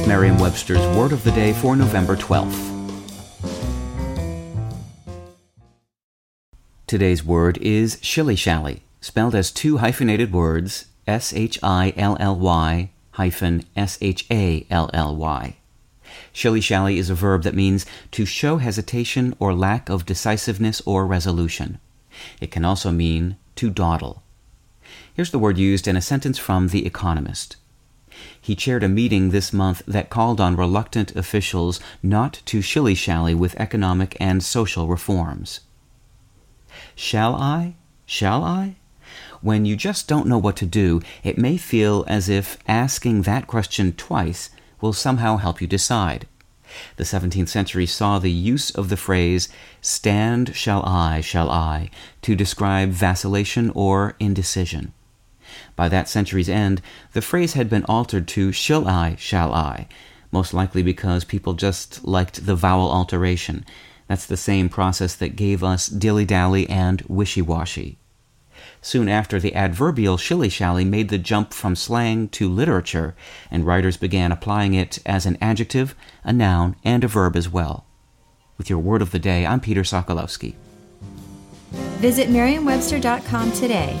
It's Merriam Webster's Word of the Day for November 12th. Today's word is shilly shally, spelled as two hyphenated words S H I L L Y hyphen S H A L L Y. Shilly shally is a verb that means to show hesitation or lack of decisiveness or resolution. It can also mean to dawdle. Here's the word used in a sentence from The Economist. He chaired a meeting this month that called on reluctant officials not to shilly shally with economic and social reforms. Shall I? Shall I? When you just don't know what to do, it may feel as if asking that question twice will somehow help you decide. The 17th century saw the use of the phrase, stand shall I, shall I, to describe vacillation or indecision. By that century's end, the phrase had been altered to shall I, shall I, most likely because people just liked the vowel alteration. That's the same process that gave us dilly dally and wishy washy. Soon after, the adverbial shilly shally made the jump from slang to literature, and writers began applying it as an adjective, a noun, and a verb as well. With your word of the day, I'm Peter Sokolowski. Visit Merriam-Webster.com today